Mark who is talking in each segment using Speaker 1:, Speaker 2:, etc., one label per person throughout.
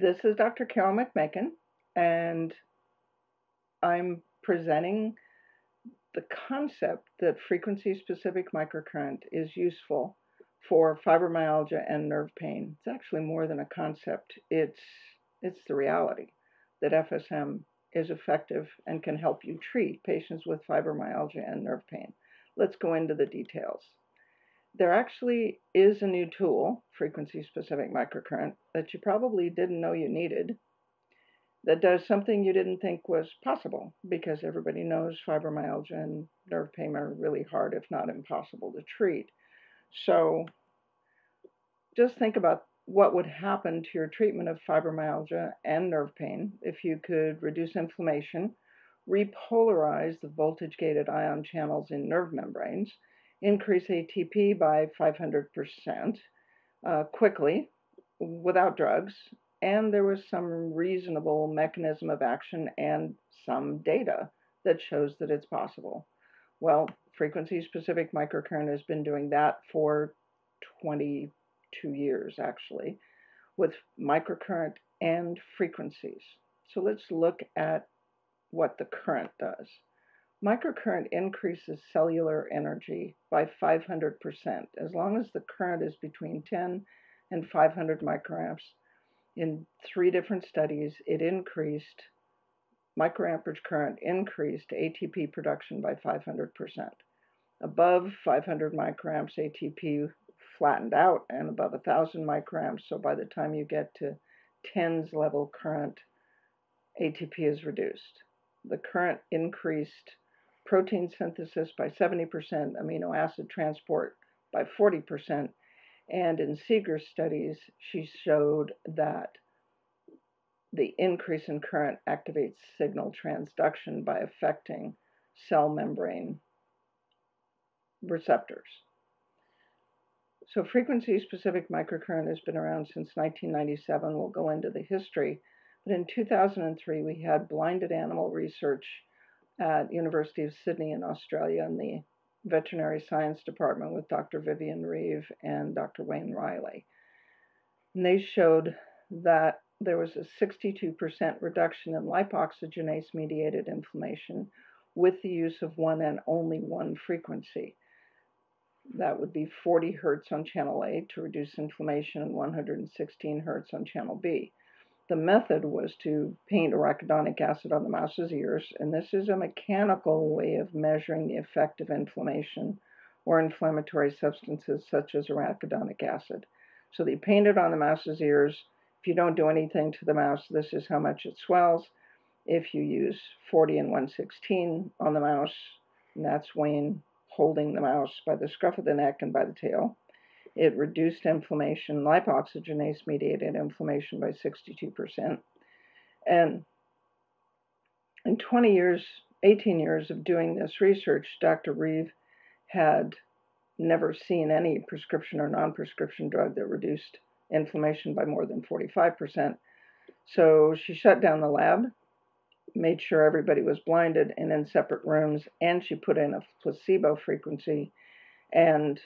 Speaker 1: This is Dr. Carol McMakin, and I'm presenting the concept that frequency specific microcurrent is useful for fibromyalgia and nerve pain. It's actually more than a concept, it's, it's the reality that FSM is effective and can help you treat patients with fibromyalgia and nerve pain. Let's go into the details. There actually is a new tool, frequency specific microcurrent, that you probably didn't know you needed that does something you didn't think was possible because everybody knows fibromyalgia and nerve pain are really hard, if not impossible, to treat. So just think about what would happen to your treatment of fibromyalgia and nerve pain if you could reduce inflammation, repolarize the voltage gated ion channels in nerve membranes, increase ATP by 500% uh, quickly without drugs, and there was some reasonable mechanism of action and some data that shows that it's possible. Well, frequency specific microcurrent has been doing that for 22 years actually with microcurrent and frequencies. So let's look at what the current does. Microcurrent increases cellular energy by 500% as long as the current is between 10 and 500 microamps in three different studies, it increased microamperage current increased ATP production by 500%. Above 500 microamps, ATP flattened out, and above 1,000 microamps, so by the time you get to tens level current, ATP is reduced. The current increased protein synthesis by 70%, amino acid transport by 40%, and in Seeger's studies, she showed that the increase in current activates signal transduction by affecting cell membrane receptors. So frequency specific microcurrent has been around since 1997. We'll go into the history. But in 2003, we had blinded animal research at University of Sydney in Australia in the veterinary science department with Dr. Vivian Reeve and Dr. Wayne Riley. And they showed that there was a 62% reduction in lipoxygenase mediated inflammation with the use of one and only one frequency. That would be 40 hertz on channel A to reduce inflammation and 116 hertz on channel B. The method was to paint arachidonic acid on the mouse's ears, and this is a mechanical way of measuring the effect of inflammation or inflammatory substances such as arachidonic acid. So they paint it on the mouse's ears. If you don't do anything to the mouse, this is how much it swells. If you use 40 and 116 on the mouse, and that's Wayne holding the mouse by the scruff of the neck and by the tail, it reduced inflammation, lipoxygenase mediated inflammation by 62%. And in 20 years, 18 years of doing this research, Dr. Reeve had never seen any prescription or non prescription drug that reduced inflammation by more than 45%. So she shut down the lab, made sure everybody was blinded and in separate rooms, and she put in a placebo frequency. And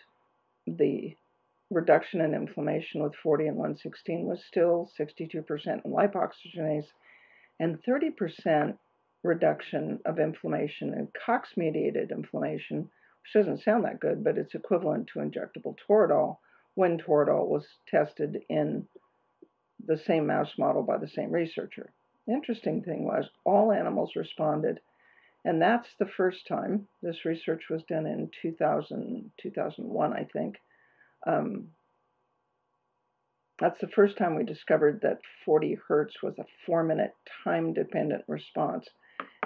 Speaker 1: the reduction in inflammation with 40 and 116 was still 62% in lipoxygenase and 30% reduction of inflammation in COX mediated inflammation, which doesn't sound that good, but it's equivalent to injectable Toradol when Toradol was tested in the same mouse model by the same researcher. The interesting thing was all animals responded, and that's the first time. This research was done in 2000, 2001, I think. Um, that's the first time we discovered that 40 hertz was a four minute time dependent response.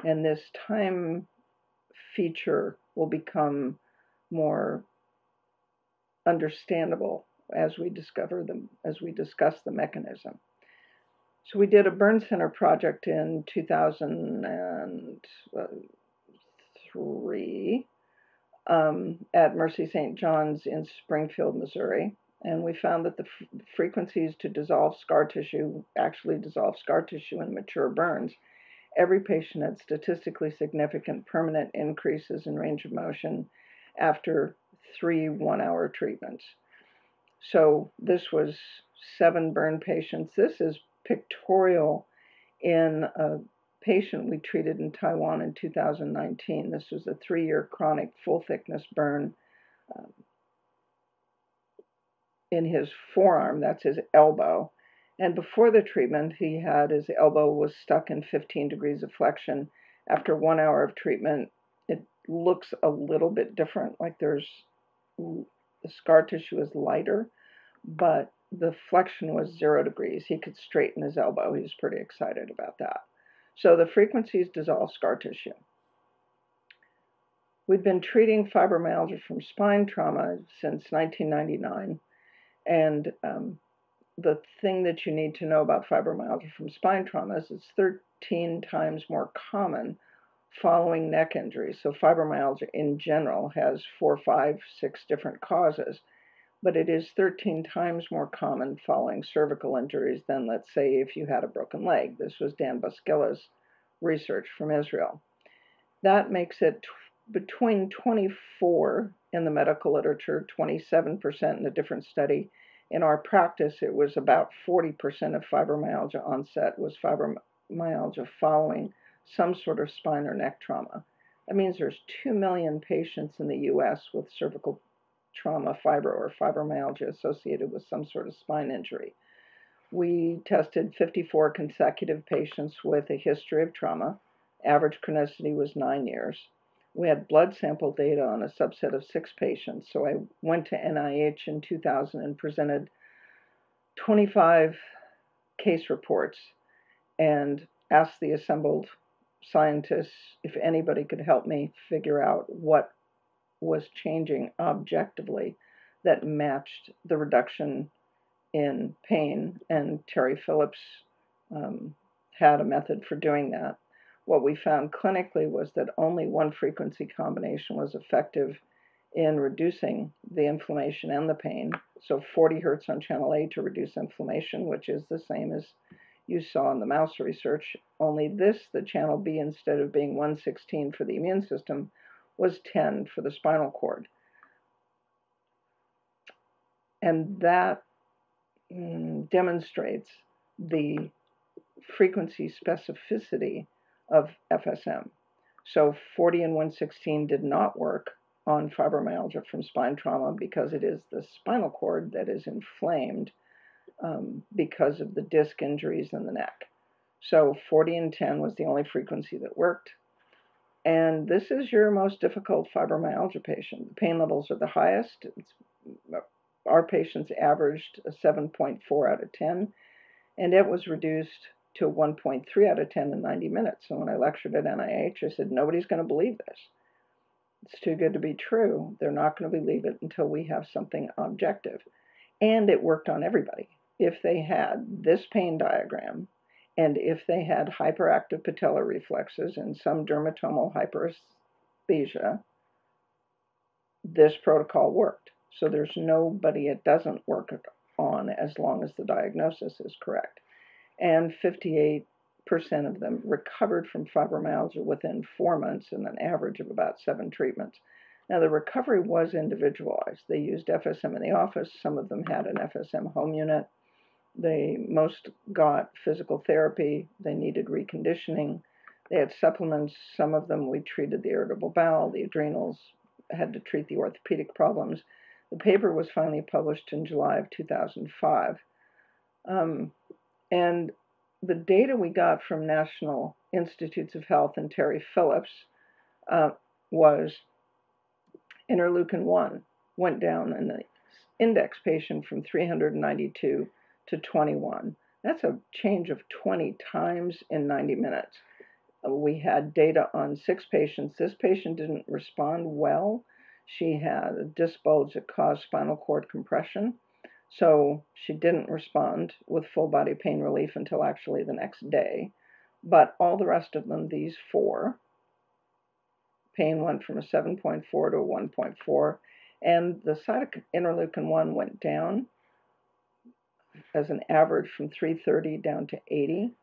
Speaker 1: And this time feature will become more understandable as we discover them, as we discuss the mechanism. So we did a burn center project in 2003 um, at Mercy St. John's in Springfield, Missouri. And we found that the f- frequencies to dissolve scar tissue actually dissolve scar tissue in mature burns. Every patient had statistically significant permanent increases in range of motion after three one hour treatments. So this was seven burn patients. This is pictorial in a patient we treated in Taiwan in 2019. This was a three year chronic full thickness burn um, in his forearm, that's his elbow. And before the treatment, he had his elbow was stuck in 15 degrees of flexion. After one hour of treatment, it looks a little bit different, like there's the scar tissue is lighter, but the flexion was zero degrees. He could straighten his elbow. He was pretty excited about that. So the frequencies dissolve scar tissue. We've been treating fibromyalgia from spine trauma since 1999, and um, the thing that you need to know about fibromyalgia from spine trauma is it's 13 times more common following neck injuries. So fibromyalgia in general has four, five, six different causes, but it is 13 times more common following cervical injuries than, let's say, if you had a broken leg. This was Dan Buskila's research from Israel. That makes it between 24 in the medical literature, 27% in a different study. In our practice, it was about 40% of fibromyalgia onset was fibromyalgia following some sort of spine or neck trauma. That means there's 2 million patients in the US with cervical trauma, fibro, or fibromyalgia associated with some sort of spine injury. We tested 54 consecutive patients with a history of trauma. Average chronicity was nine years. We had blood sample data on a subset of six patients. So I went to NIH in 2000 and presented 25 case reports and asked the assembled scientists if anybody could help me figure out what was changing objectively that matched the reduction in pain. And Terry Phillips um, had a method for doing that. What we found clinically was that only one frequency combination was effective in reducing the inflammation and the pain. So 40 hertz on channel A to reduce inflammation, which is the same as you saw in the mouse research, only this, the channel B, instead of being 116 for the immune system, was 10 for the spinal cord. And that mm, demonstrates the frequency specificity of FSM. So 40 and 116 did not work on fibromyalgia from spine trauma because it is the spinal cord that is inflamed um, because of the disc injuries in the neck. So 40 and 10 was the only frequency that worked. And this is your most difficult fibromyalgia patient. The pain levels are the highest. It's, uh, our patients averaged a 7.4 out of 10, and it was reduced to 1.3 out of 10 in 90 minutes. So when I lectured at NIH, I said, nobody's going to believe this. It's too good to be true. They're not going to believe it until we have something objective. And it worked on everybody if they had this pain diagram and if they had hyperactive patellar reflexes and some dermatomal hyperesthesia, this protocol worked. So there's nobody it doesn't work on as long as the diagnosis is correct. And 58% of them recovered from fibromyalgia within four months in an average of about seven treatments. Now, the recovery was individualized. They used FSM in the office. Some of them had an FSM home unit. They most got physical therapy. They needed reconditioning. They had supplements. Some of them we treated the irritable bowel, the adrenals, had to treat the orthopedic problems. The paper was finally published in July of 2005. Um, and the data we got from National Institutes of Health and Terry Phillips uh, was interleukin 1 went down in the index patient from 392 to 21. That's a change of 20 times in 90 minutes. We had data on six patients. This patient didn't respond well. She had a disc bulge that caused spinal cord compression. So she didn't respond with full body pain relief until actually the next day. But all the rest of them, these four, pain went from a 7.4 to a 1.4, and the cytokine interleukin 1 went down as an average from 330 down to 80.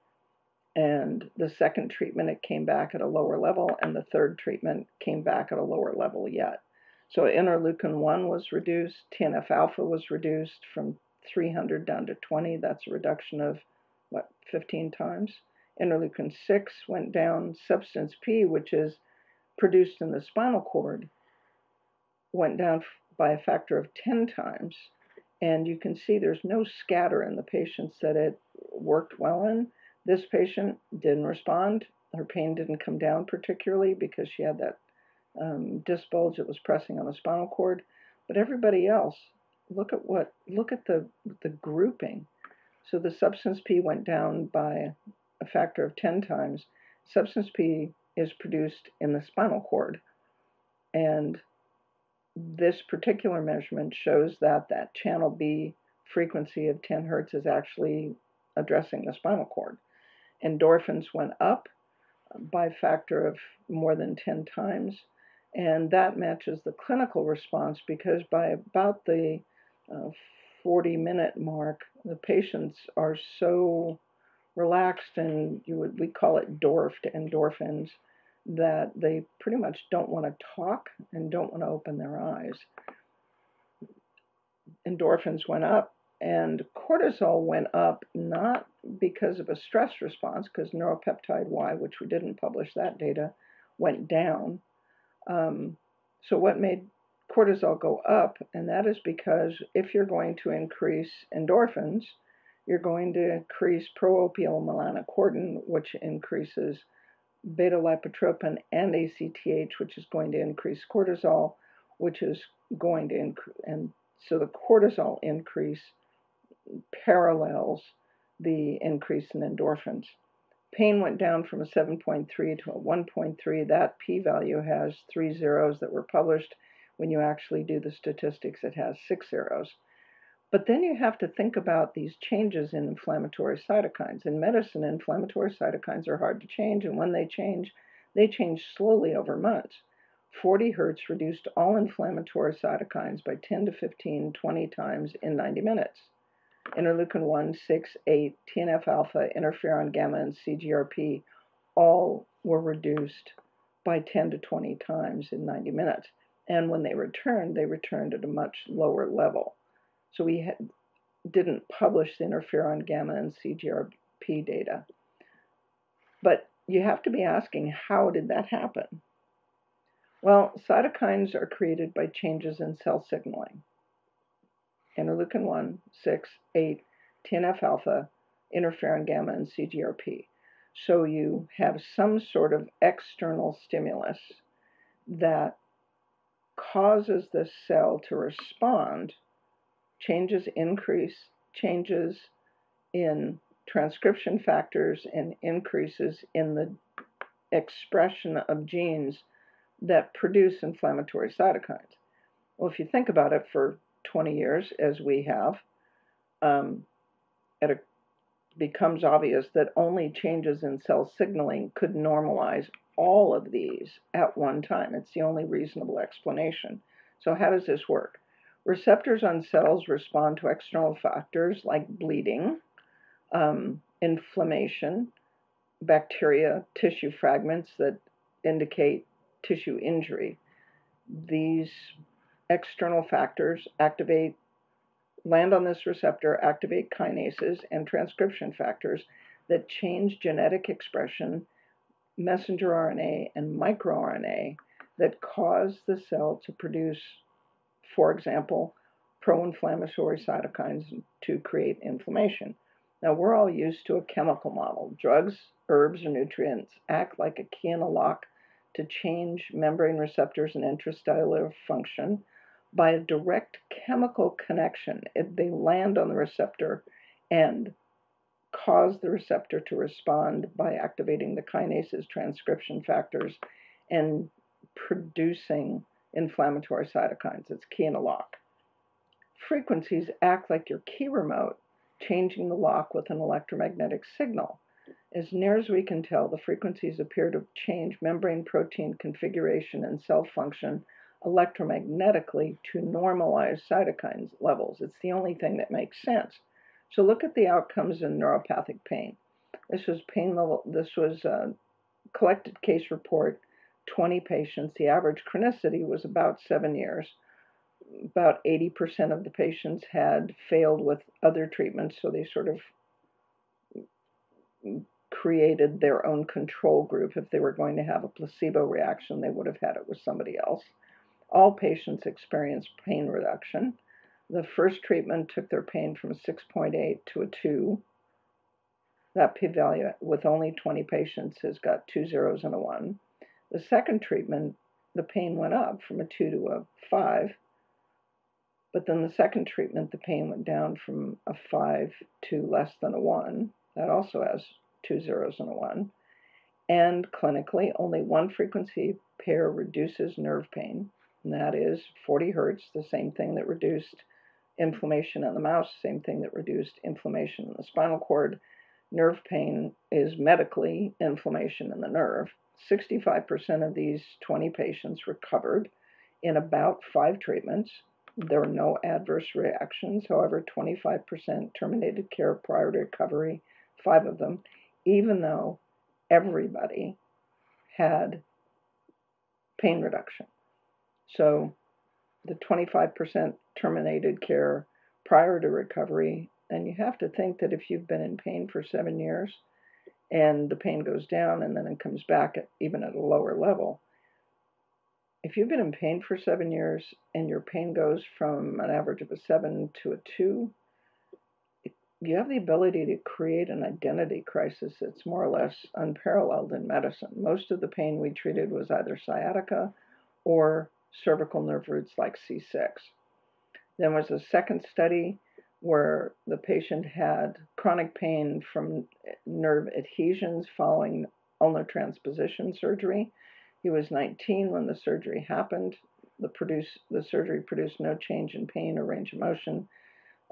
Speaker 1: And the second treatment, it came back at a lower level, and the third treatment came back at a lower level yet. So interleukin 1 was reduced, TNF alpha was reduced from 300 down to 20. That's a reduction of what, 15 times. Interleukin 6 went down. Substance P, which is produced in the spinal cord, went down by a factor of 10 times. And you can see there's no scatter in the patients that it worked well in. This patient didn't respond. Her pain didn't come down particularly because she had that um, disc bulge that was pressing on the spinal cord. But everybody else, look at what, look at the, the grouping. So the substance P went down by a factor of 10 times. Substance P is produced in the spinal cord. And this particular measurement shows that that channel B frequency of 10 hertz is actually addressing the spinal cord. Endorphins went up by a factor of more than 10 times, and that matches the clinical response because by about the uh, 40 minute mark, the patients are so relaxed and you would we call it dwarfed endorphins that they pretty much don't want to talk and don't want to open their eyes. Endorphins went up and cortisol went up not because of a stress response, because neuropeptide Y, which we didn't publish that data, went down. Um, so, what made cortisol go up? And that is because if you're going to increase endorphins, you're going to increase proopiomelanocortin, which increases beta lipotropin and ACTH, which is going to increase cortisol, which is going to increase, and so the cortisol increase parallels the increase in endorphins. Pain went down from a 7.3 to a 1.3. That p value has three zeros that were published. When you actually do the statistics, it has six zeros. But then you have to think about these changes in inflammatory cytokines. In medicine, inflammatory cytokines are hard to change, and when they change, they change slowly over months. 40 hertz reduced all inflammatory cytokines by 10 to 15, 20 times in 90 minutes. Interleukin 1, 6, 8, TNF alpha, interferon gamma, and CGRP all were reduced by 10 to 20 times in 90 minutes. And when they returned, they returned at a much lower level. So we had, didn't publish the interferon gamma and CGRP data. But you have to be asking, how did that happen? Well, cytokines are created by changes in cell signaling. Interleukin 1, 6, 8, TNF alpha, interferon gamma, and CGRP. So you have some sort of external stimulus that causes the cell to respond changes increase, changes in transcription factors, and increases in the expression of genes that produce inflammatory cytokines. Well, if you think about it for 20 years, as we have, um, it becomes obvious that only changes in cell signaling could normalize all of these at one time. It's the only reasonable explanation. So, how does this work? Receptors on cells respond to external factors like bleeding, um, inflammation, bacteria, tissue fragments that indicate tissue injury. These external factors activate, land on this receptor, activate kinases and transcription factors that change genetic expression, messenger RNA, and microRNA that cause the cell to produce for example, pro inflammatory cytokines to create inflammation. Now, we're all used to a chemical model. Drugs, herbs, or nutrients act like a key in a lock to change membrane receptors and intracellular function by a direct chemical connection. If they land on the receptor and cause the receptor to respond by activating the kinases, transcription factors, and producing inflammatory cytokines. It's key in a lock. Frequencies act like your key remote, changing the lock with an electromagnetic signal. As near as we can tell, the frequencies appear to change membrane protein configuration and cell function electromagnetically to normalize cytokines levels. It's the only thing that makes sense. So look at the outcomes in neuropathic pain. This was pain level. This was a collected case report 20 patients. The average chronicity was about seven years. About 80% of the patients had failed with other treatments, so they sort of created their own control group. If they were going to have a placebo reaction, they would have had it with somebody else. All patients experienced pain reduction. The first treatment took their pain from a 6.8 to a 2. That p value with only 20 patients has got two zeros and a 1. The second treatment, the pain went up from a 2 to a 5. But then the second treatment, the pain went down from a 5 to less than a 1. That also has two zeros and a 1. And clinically, only one frequency pair reduces nerve pain, and that is 40 hertz, the same thing that reduced inflammation in the mouse, same thing that reduced inflammation in the spinal cord. Nerve pain is medically inflammation in the nerve. 65% of these 20 patients recovered in about five treatments. There were no adverse reactions. However, 25% terminated care prior to recovery, five of them, even though everybody had pain reduction. So the 25% terminated care prior to recovery. And you have to think that if you've been in pain for seven years and the pain goes down and then it comes back at, even at a lower level, if you've been in pain for seven years and your pain goes from an average of a seven to a two, you have the ability to create an identity crisis that's more or less unparalleled in medicine. Most of the pain we treated was either sciatica or cervical nerve roots like C6. Then was a second study where the patient had chronic pain from nerve adhesions following ulnar transposition surgery. He was 19 when the surgery happened. The, produce, the surgery produced no change in pain or range of motion.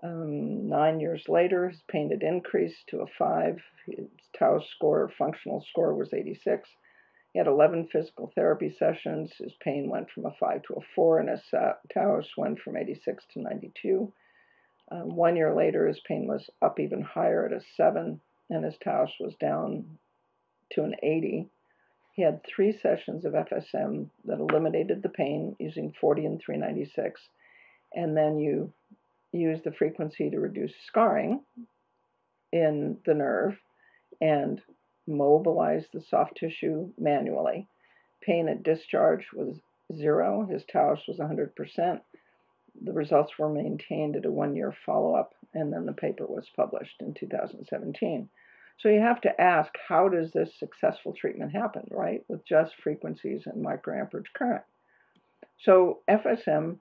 Speaker 1: Um, nine years later, his pain had increased to a five. His Tau score, functional score, was 86. He had 11 physical therapy sessions. His pain went from a five to a four, and his Tau went from 86 to 92. Um, one year later, his pain was up even higher at a seven, and his Tau was down to an 80. He had three sessions of FSM that eliminated the pain using 40 and 396. And then you use the frequency to reduce scarring in the nerve and mobilize the soft tissue manually. Pain at discharge was zero. His Taos was 100%. The results were maintained at a one year follow up, and then the paper was published in 2017. So you have to ask how does this successful treatment happen, right? With just frequencies and microamperage current. So FSM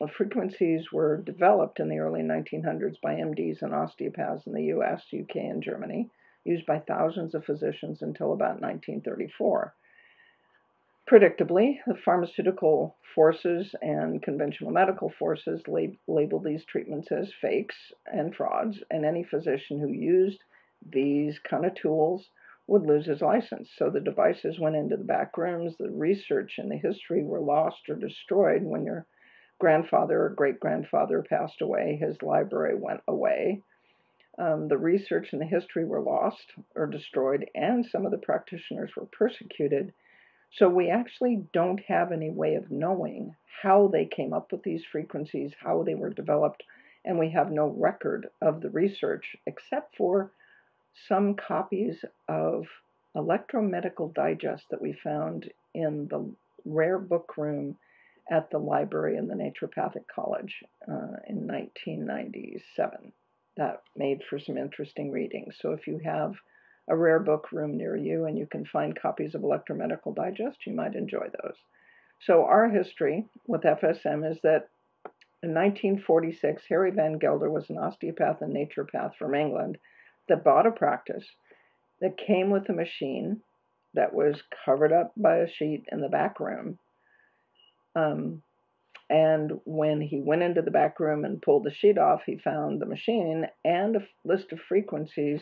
Speaker 1: uh, frequencies were developed in the early 1900s by MDs and osteopaths in the US, UK, and Germany, used by thousands of physicians until about 1934. Predictably, the pharmaceutical forces and conventional medical forces lab- labeled these treatments as fakes and frauds, and any physician who used these kind of tools would lose his license. So the devices went into the back rooms, the research and the history were lost or destroyed when your grandfather or great grandfather passed away, his library went away. Um, the research and the history were lost or destroyed, and some of the practitioners were persecuted. So we actually don't have any way of knowing how they came up with these frequencies, how they were developed, and we have no record of the research except for some copies of Electromedical Digest that we found in the rare book room at the library in the Naturopathic College uh, in 1997. That made for some interesting reading. So if you have a rare book room near you and you can find copies of Electromedical Digest, you might enjoy those. So our history with FSM is that in 1946, Harry Van Gelder was an osteopath and naturopath from England that bought a practice that came with a machine that was covered up by a sheet in the back room. Um, and when he went into the back room and pulled the sheet off, he found the machine and a list of frequencies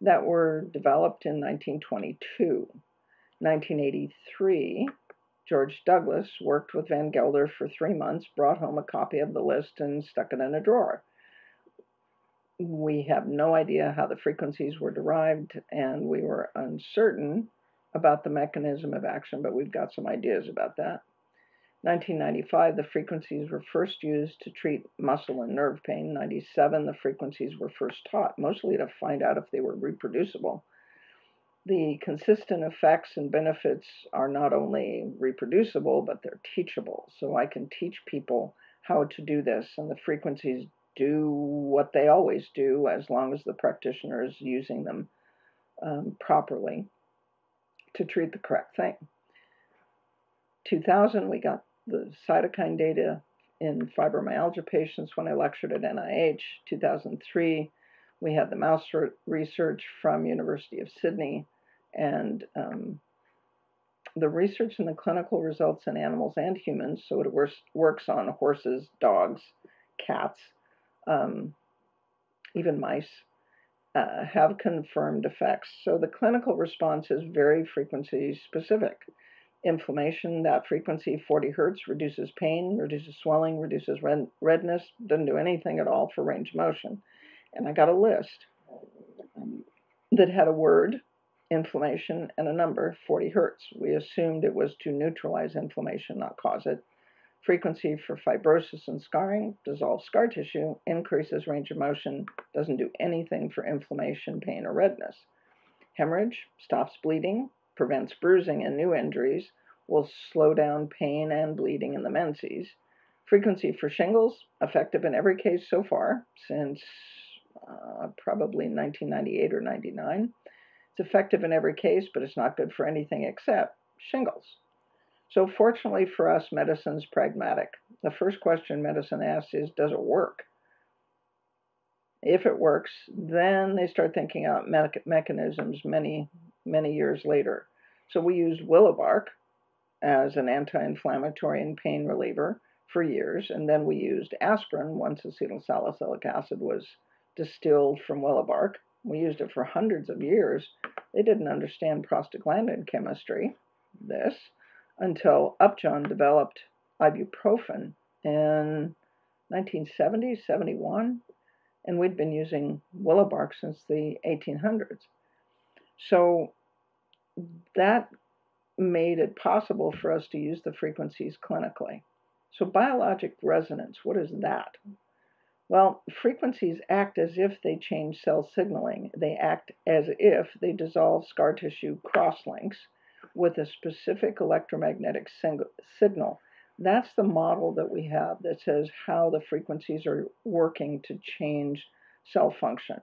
Speaker 1: that were developed in 1922. 1983, George Douglas worked with Van Gelder for three months, brought home a copy of the list, and stuck it in a drawer we have no idea how the frequencies were derived, and we were uncertain about the mechanism of action, but we've got some ideas about that. 1995, the frequencies were first used to treat muscle and nerve pain. 97, the frequencies were first taught, mostly to find out if they were reproducible. The consistent effects and benefits are not only reproducible, but they're teachable. So I can teach people how to do this, and the frequencies do what they always do as long as the practitioner is using them um, properly to treat the correct thing. 2000, we got the cytokine data in fibromyalgia patients when I lectured at NIH. 2003, we had the mouse research from University of Sydney, and um, the research and the clinical results in animals and humans. So it works, on horses, dogs, cats, um, even mice. Uh, have confirmed effects. So the clinical response is very frequency specific inflammation, that frequency 40 hertz reduces pain, reduces swelling, reduces red, redness, doesn't do anything at all for range of motion. And I got a list um, that had a word, inflammation, and a number, 40 hertz. We assumed it was to neutralize inflammation, not cause it. Frequency for fibrosis and scarring, dissolves scar tissue, increases range of motion, doesn't do anything for inflammation, pain, or redness. Hemorrhage, stops bleeding, prevents bruising and new injuries, will slow down pain and bleeding in the menses. Frequency for shingles, effective in every case so far since uh, probably 1998 or 99. It's effective in every case, but it's not good for anything except shingles. So, fortunately for us, medicine's pragmatic. The first question medicine asks is Does it work? If it works, then they start thinking out me- mechanisms many, many years later. So we used willow bark as an anti-inflammatory and pain reliever for years, and then we used aspirin once acetyl salicylic acid was distilled from willow bark. We used it for hundreds of years. They didn't understand prostaglandin chemistry, this, until Upjohn developed ibuprofen in 1970, 71, and we'd been using willow bark since the 1800s. So that made it possible for us to use the frequencies clinically. So, biologic resonance, what is that? Well, frequencies act as if they change cell signaling. They act as if they dissolve scar tissue crosslinks with a specific electromagnetic signal. That's the model that we have that says how the frequencies are working to change cell function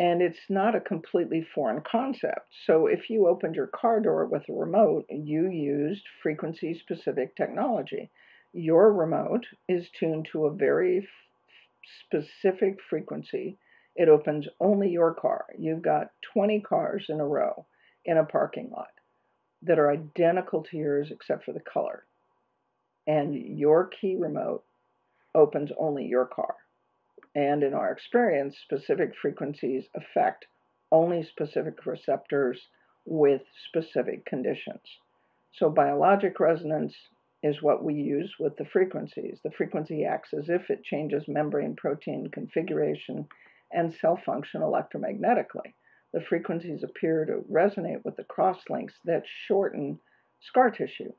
Speaker 1: and it's not a completely foreign concept. So if you opened your car door with a remote, you used frequency specific technology. Your remote is tuned to a very f- specific frequency. It opens only your car. You've got 20 cars in a row in a parking lot that are identical to yours except for the color. And your key remote opens only your car and in our experience, specific frequencies affect only specific receptors with specific conditions. So, biologic resonance is what we use with the frequencies. The frequency acts as if it changes membrane protein configuration and cell function electromagnetically. The frequencies appear to resonate with the crosslinks that shorten scar tissue.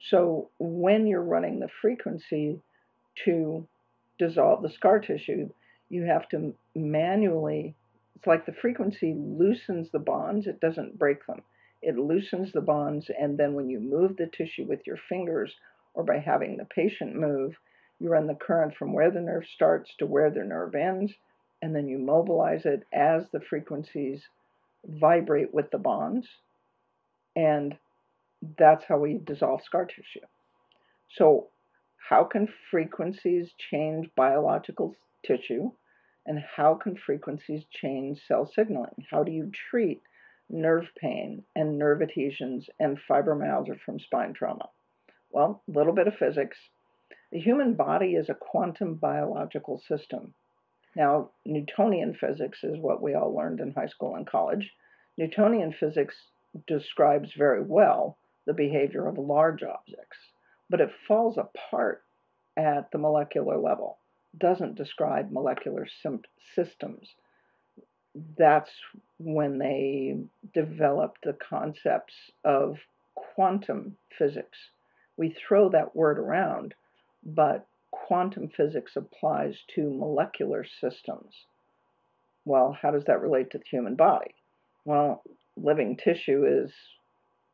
Speaker 1: So, when you're running the frequency to dissolve the scar tissue, you have to manually, it's like the frequency loosens the bonds, it doesn't break them. It loosens the bonds, and then when you move the tissue with your fingers or by having the patient move, you run the current from where the nerve starts to where the nerve ends, and then you mobilize it as the frequencies vibrate with the bonds. And that's how we dissolve scar tissue. So how can frequencies change biological tissue? And how can frequencies change cell signaling? How do you treat nerve pain and nerve adhesions and fibromyalgia from spine trauma? Well, a little bit of physics. The human body is a quantum biological system. Now, Newtonian physics is what we all learned in high school and college. Newtonian physics describes very well the behavior of large objects but it falls apart at the molecular level, doesn't describe molecular systems. That's when they developed the concepts of quantum physics, We throw that word around, but quantum physics applies to molecular systems. Well, how does that relate to the human body? Well, living tissue is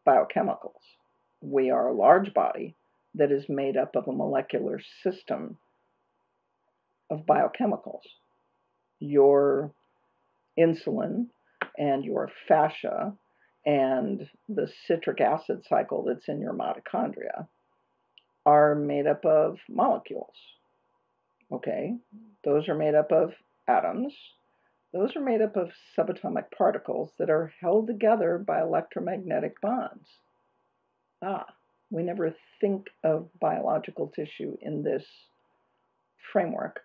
Speaker 1: biochemicals. We are a large body that is made up of a molecular system of biochemicals. Your insulin and your fascia and the citric acid cycle that's in your mitochondria are made up of molecules. Okay, those are made up of atoms. Those are made up of subatomic particles that are held together by electromagnetic bonds. Ah, we never think of biological tissue in this framework.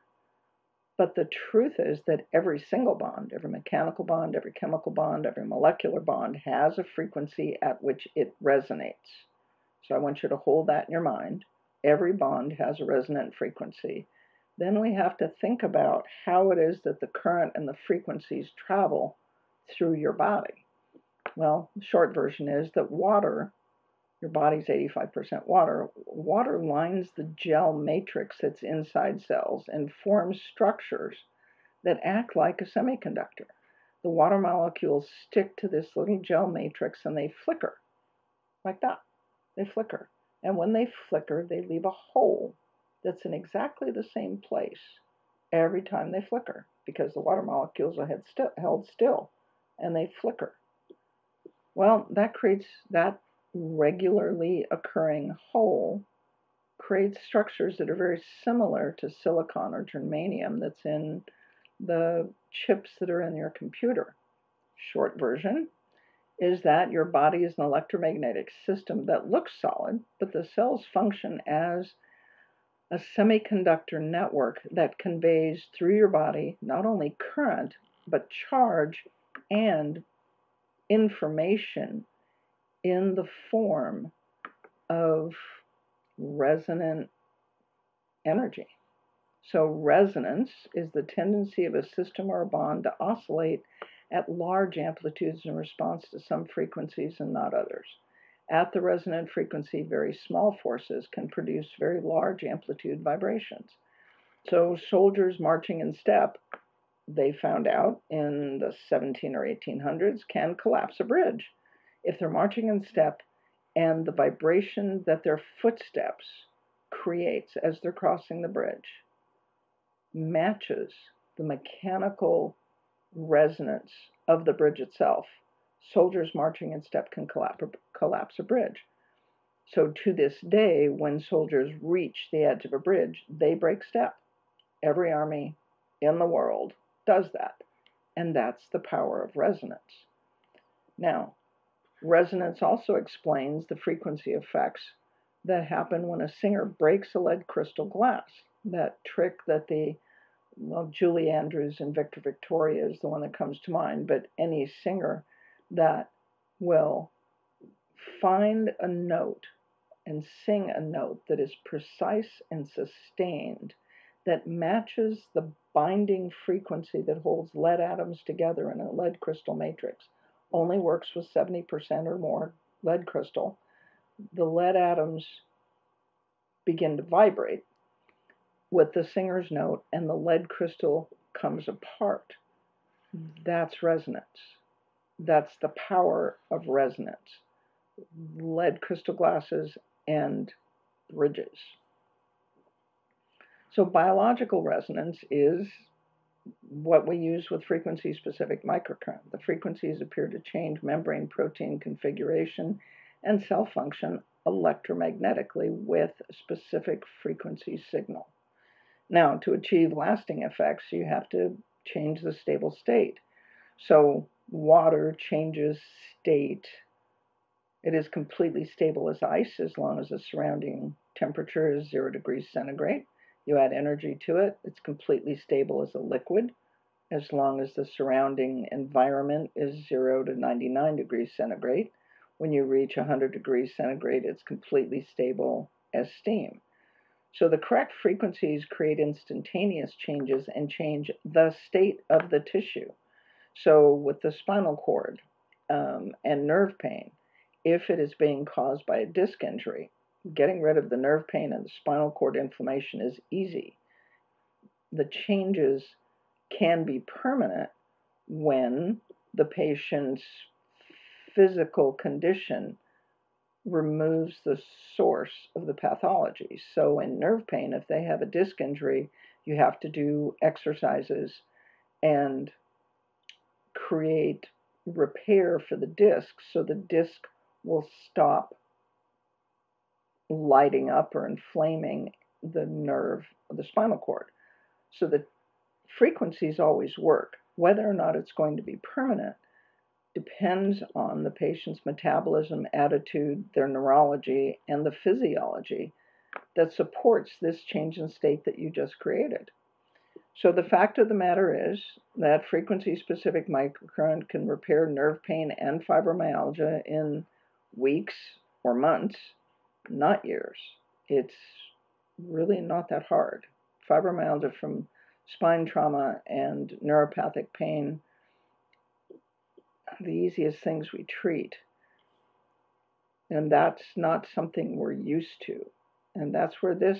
Speaker 1: But the truth is that every single bond, every mechanical bond, every chemical bond, every molecular bond has a frequency at which it resonates. So I want you to hold that in your mind. Every bond has a resonant frequency. Then we have to think about how it is that the current and the frequencies travel through your body. Well, the short version is that water, your body's 85% water, water lines the gel matrix that's inside cells and forms structures that act like a semiconductor. The water molecules stick to this little gel matrix and they flicker like that. They flicker. And when they flicker, they leave a hole that's in exactly the same place every time they flicker because the water molecules are held still and they flicker. Well, that creates that regularly occurring hole creates structures that are very similar to silicon or germanium that's in the chips that are in your computer. Short version, is that your body is an electromagnetic system that looks solid, but the cells function as a semiconductor network that conveys through your body not only current, but charge and information in the form of resonant energy. So, resonance is the tendency of a system or a bond to oscillate at large amplitudes in response to some frequencies and not others. At the resonant frequency, very small forces can produce very large amplitude vibrations. So, soldiers marching in step, they found out in the 17 or 1800s, can collapse a bridge. If they're marching in step and the vibration that their footsteps creates as they're crossing the bridge matches the mechanical resonance of the bridge itself. Soldiers marching in step can collapse a bridge. So to this day, when soldiers reach the edge of a bridge, they break step. Every army in the world does that. And that's the power of resonance. Now, resonance also explains the frequency effects that happen when a singer breaks a lead crystal glass. That trick that the well, Julie Andrews and Victor Victoria is the one that comes to mind, but any singer that will find a note and sing a note that is precise and sustained, that matches the binding frequency that holds lead atoms together in a lead crystal matrix, only works with 70% or more lead crystal. The lead atoms begin to vibrate with the singer's note and the lead crystal comes apart. Hmm. That's resonance. That's the power of resonance. Lead crystal glasses and bridges. So, biological resonance is what we use with frequency specific microcurrent. The frequencies appear to change membrane protein configuration and cell function electromagnetically with specific frequency signal. Now, to achieve lasting effects, you have to change the stable state. So, water changes state. It is completely stable as ice as long as the surrounding temperature is zero degrees centigrade. You add energy to it, it's completely stable as a liquid as long as the surrounding environment is 0 to 99 degrees centigrade. When you reach 100 degrees centigrade, it's completely stable as steam. So the correct frequencies create instantaneous changes and change the state of the tissue. So with the spinal cord um, and nerve pain, if it is being caused by a disc injury, getting rid of the nerve pain and the spinal cord inflammation is easy. The changes can be permanent when the patient's physical condition removes the source of the pathology. So, in nerve pain, if they have a disc injury, you have to do exercises and create repair for the disc so the disc will stop lighting up or inflaming the nerve the spinal cord. So the frequencies always work. Whether or not it's going to be permanent depends on the patient's metabolism, attitude, their neurology, and the physiology that supports this change in state that you just created. So the fact of the matter is that frequency specific microcurrent can repair nerve pain and fibromyalgia in weeks or months, not years. It's really not that hard. Fibromyalgia from spine trauma and neuropathic pain, the easiest things we treat. And that's not something we're used to. And that's where this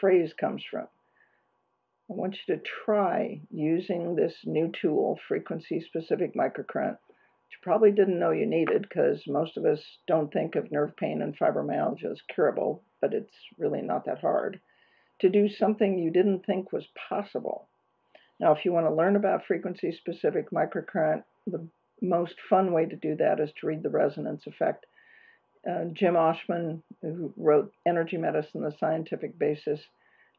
Speaker 1: phrase comes from. I want you to try using this new tool, frequency specific microcurrent, you probably didn't know you needed because most of us don't think of nerve pain and fibromyalgia as curable, but it's really not that hard to do something you didn't think was possible. Now, if you want to learn about frequency specific microcurrent, the most fun way to do that is to read The Resonance Effect. Uh, Jim Oschman, who wrote Energy Medicine, The Scientific Basis,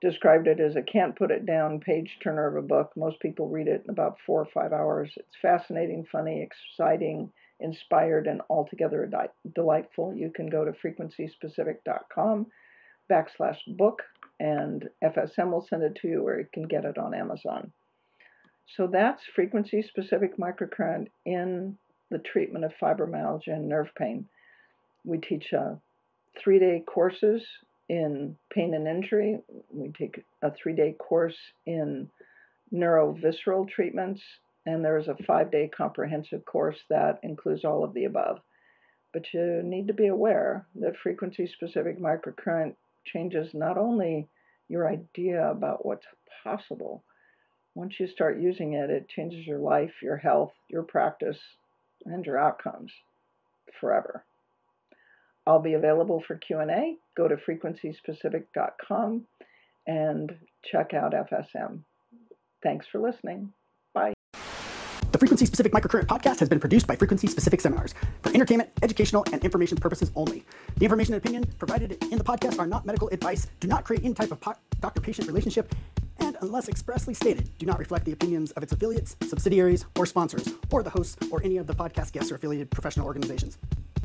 Speaker 1: described it as a can't put it down page turner of a book. Most people read it in about four or five hours. It's fascinating, funny, exciting, inspired, and altogether di- delightful. You can go to frequencyspecific.com backslash book and FSM will send it to you, or you can get it on Amazon. So that's frequency specific microcurrent in the treatment of fibromyalgia and nerve pain. We teach uh, three day courses in pain and injury. We take a three day course in neurovisceral treatments, and there is a five day comprehensive course that includes all of the above. But you need to be aware that frequency specific microcurrent changes not only your idea about what's possible, once you start using it, it changes your life, your health, your practice, and your outcomes forever. I'll be available for Q&A. Go to frequencyspecific.com and check out FSM. Thanks for listening. Bye.
Speaker 2: The Frequency Specific Microcurrent podcast has been produced by Frequency Specific Seminars for entertainment, educational, and information purposes only. The information and opinion provided in the podcast are not medical advice, do not create any type of po- doctor patient relationship, and unless expressly stated, do not reflect the opinions of its affiliates, subsidiaries, or sponsors, or the hosts or any of the podcast guests or affiliated professional organizations.